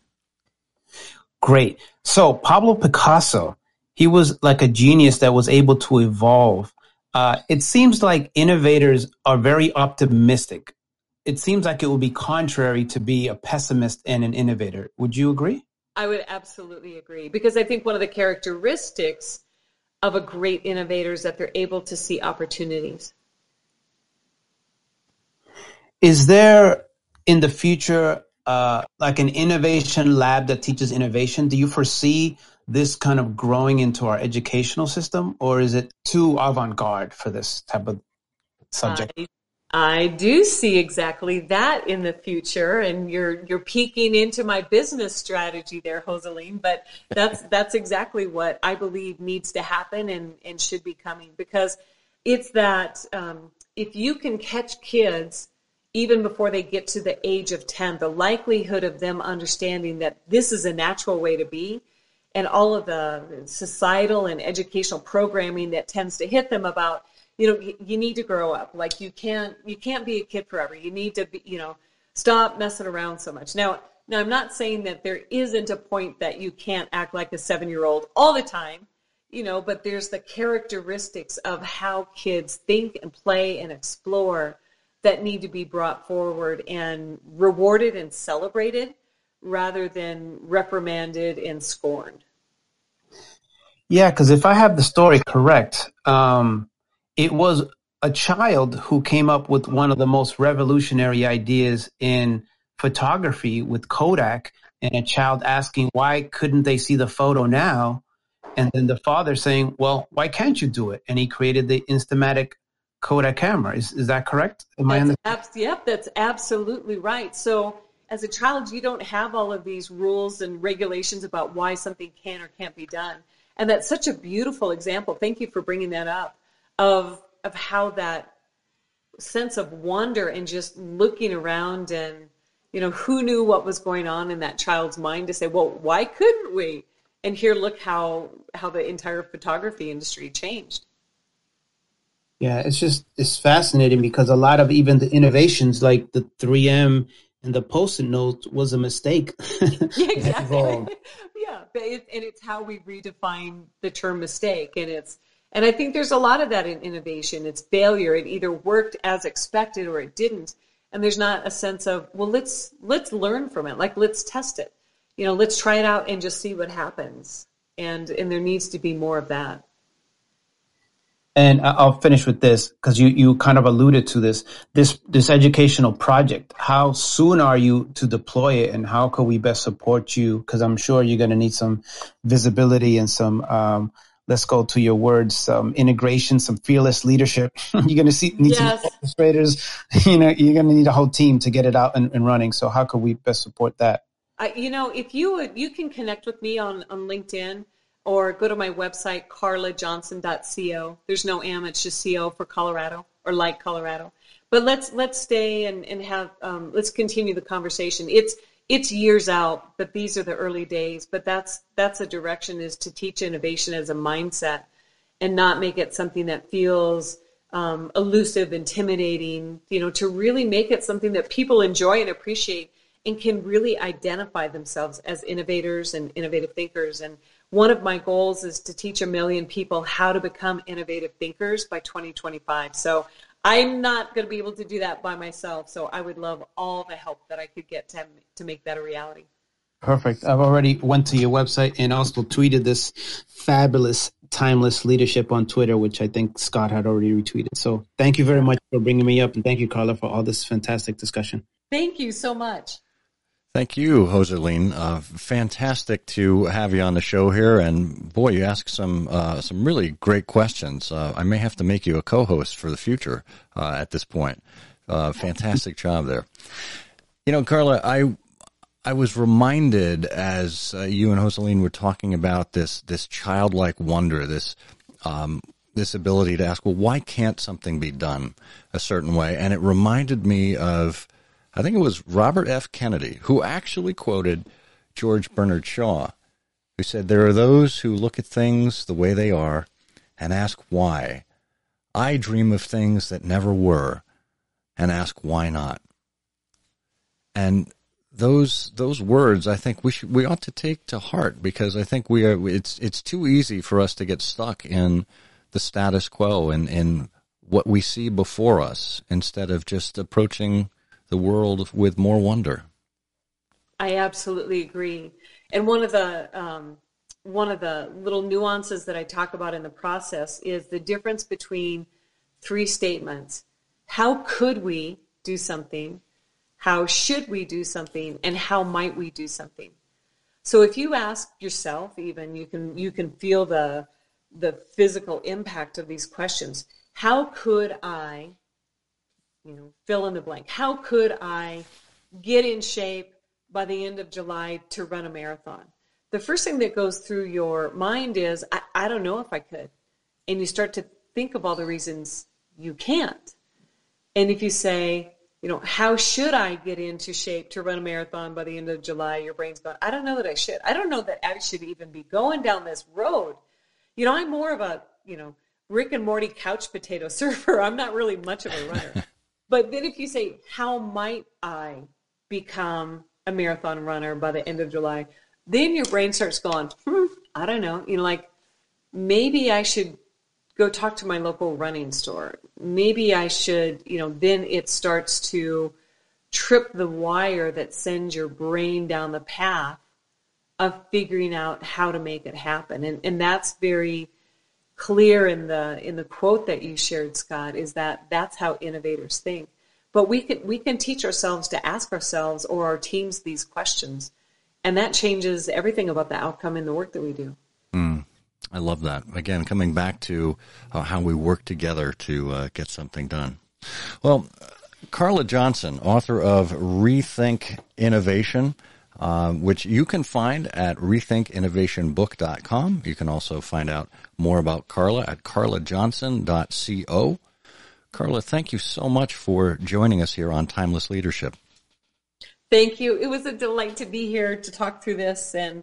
Great. So Pablo Picasso, he was like a genius that was able to evolve. Uh, it seems like innovators are very optimistic. It seems like it would be contrary to be a pessimist and an innovator. Would you agree? I would absolutely agree because I think one of the characteristics of a great innovator is that they're able to see opportunities. Is there in the future uh, like an innovation lab that teaches innovation? Do you foresee this kind of growing into our educational system, or is it too avant-garde for this type of subject? I, I do see exactly that in the future, and you're you're peeking into my business strategy there, Joseline. But that's that's exactly what I believe needs to happen and and should be coming because it's that um, if you can catch kids even before they get to the age of 10, the likelihood of them understanding that this is a natural way to be and all of the societal and educational programming that tends to hit them about you know you need to grow up. Like you can't you can't be a kid forever. You need to be you know stop messing around so much. Now now i'm not saying that there isn't a point that you can't act like a seven year old all the time you know but there's the characteristics of how kids think and play and explore that need to be brought forward and rewarded and celebrated rather than reprimanded and scorned. Yeah, because if I have the story correct, um, it was a child who came up with one of the most revolutionary ideas in photography with Kodak, and a child asking, why couldn't they see the photo now? And then the father saying, well, why can't you do it? And he created the Instamatic Kodak camera. Is is that correct? Am that's I the- ab- yep, that's absolutely right. So as a child, you don't have all of these rules and regulations about why something can or can't be done. And that's such a beautiful example. Thank you for bringing that up of of how that sense of wonder and just looking around and you know who knew what was going on in that child's mind to say, well, why couldn't we? And here, look how how the entire photography industry changed. Yeah, it's just it's fascinating because a lot of even the innovations like the 3M and the post-it note was a mistake. yeah, exactly. yeah, it, and it's how we redefine the term mistake, and it's and I think there's a lot of that in innovation. It's failure. It either worked as expected or it didn't, and there's not a sense of well, let's let's learn from it. Like let's test it. You know, let's try it out and just see what happens. And and there needs to be more of that. And I'll finish with this because you, you kind of alluded to this, this, this educational project. How soon are you to deploy it and how can we best support you? Cause I'm sure you're going to need some visibility and some, um, let's go to your words, some integration, some fearless leadership. you're going to see need yes. some administrators. You know, you're going to need a whole team to get it out and, and running. So how could we best support that? Uh, you know, if you would, you can connect with me on on LinkedIn or go to my website carlajohnson.co. There's no M, it's just co for Colorado or like Colorado. But let's let's stay and and have um, let's continue the conversation. It's it's years out, but these are the early days. But that's that's a direction is to teach innovation as a mindset and not make it something that feels um, elusive, intimidating. You know, to really make it something that people enjoy and appreciate and can really identify themselves as innovators and innovative thinkers. And one of my goals is to teach a million people how to become innovative thinkers by 2025. So I'm not going to be able to do that by myself. So I would love all the help that I could get to, to make that a reality. Perfect. I've already went to your website and also tweeted this fabulous timeless leadership on Twitter, which I think Scott had already retweeted. So thank you very much for bringing me up. And thank you, Carla, for all this fantastic discussion. Thank you so much. Thank you, Joseline. Uh, fantastic to have you on the show here, and boy, you ask some uh, some really great questions. Uh, I may have to make you a co-host for the future. Uh, at this point, uh, fantastic job there. You know, Carla, I I was reminded as uh, you and Joseline were talking about this this childlike wonder, this um, this ability to ask, well, why can't something be done a certain way? And it reminded me of I think it was Robert F. Kennedy who actually quoted George Bernard Shaw, who said, There are those who look at things the way they are and ask why. I dream of things that never were and ask why not. And those those words I think we should we ought to take to heart because I think we are it's it's too easy for us to get stuck in the status quo and in what we see before us instead of just approaching the world with more wonder. I absolutely agree. And one of the um, one of the little nuances that I talk about in the process is the difference between three statements. How could we do something? How should we do something? And how might we do something? So if you ask yourself, even you can you can feel the the physical impact of these questions. How could I you know, fill in the blank. How could I get in shape by the end of July to run a marathon? The first thing that goes through your mind is, I, I don't know if I could. And you start to think of all the reasons you can't. And if you say, you know, how should I get into shape to run a marathon by the end of July? Your brain's going, I don't know that I should. I don't know that I should even be going down this road. You know, I'm more of a, you know, Rick and Morty couch potato surfer. I'm not really much of a runner. But then if you say, how might I become a marathon runner by the end of July? Then your brain starts going, hmm, I don't know. You know, like maybe I should go talk to my local running store. Maybe I should, you know, then it starts to trip the wire that sends your brain down the path of figuring out how to make it happen. And and that's very clear in the in the quote that you shared, Scott, is that that's how innovators think. But we can we can teach ourselves to ask ourselves or our teams these questions, and that changes everything about the outcome in the work that we do. Mm, I love that. Again, coming back to uh, how we work together to uh, get something done. Well, Carla Johnson, author of Rethink Innovation. Uh, which you can find at rethinkinnovationbook.com. You can also find out more about Carla at carlajohnson.co. Carla, thank you so much for joining us here on Timeless Leadership. Thank you. It was a delight to be here to talk through this. And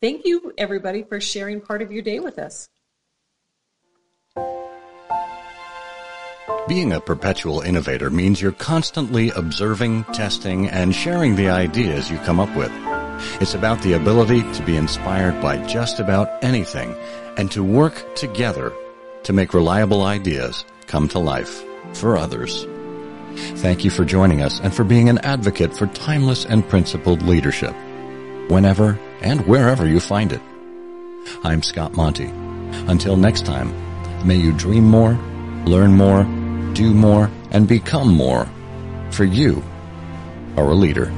thank you, everybody, for sharing part of your day with us. Being a perpetual innovator means you're constantly observing, testing, and sharing the ideas you come up with. It's about the ability to be inspired by just about anything and to work together to make reliable ideas come to life for others. Thank you for joining us and for being an advocate for timeless and principled leadership, whenever and wherever you find it. I'm Scott Monty. Until next time, may you dream more, learn more, do more, and become more, for you are a leader.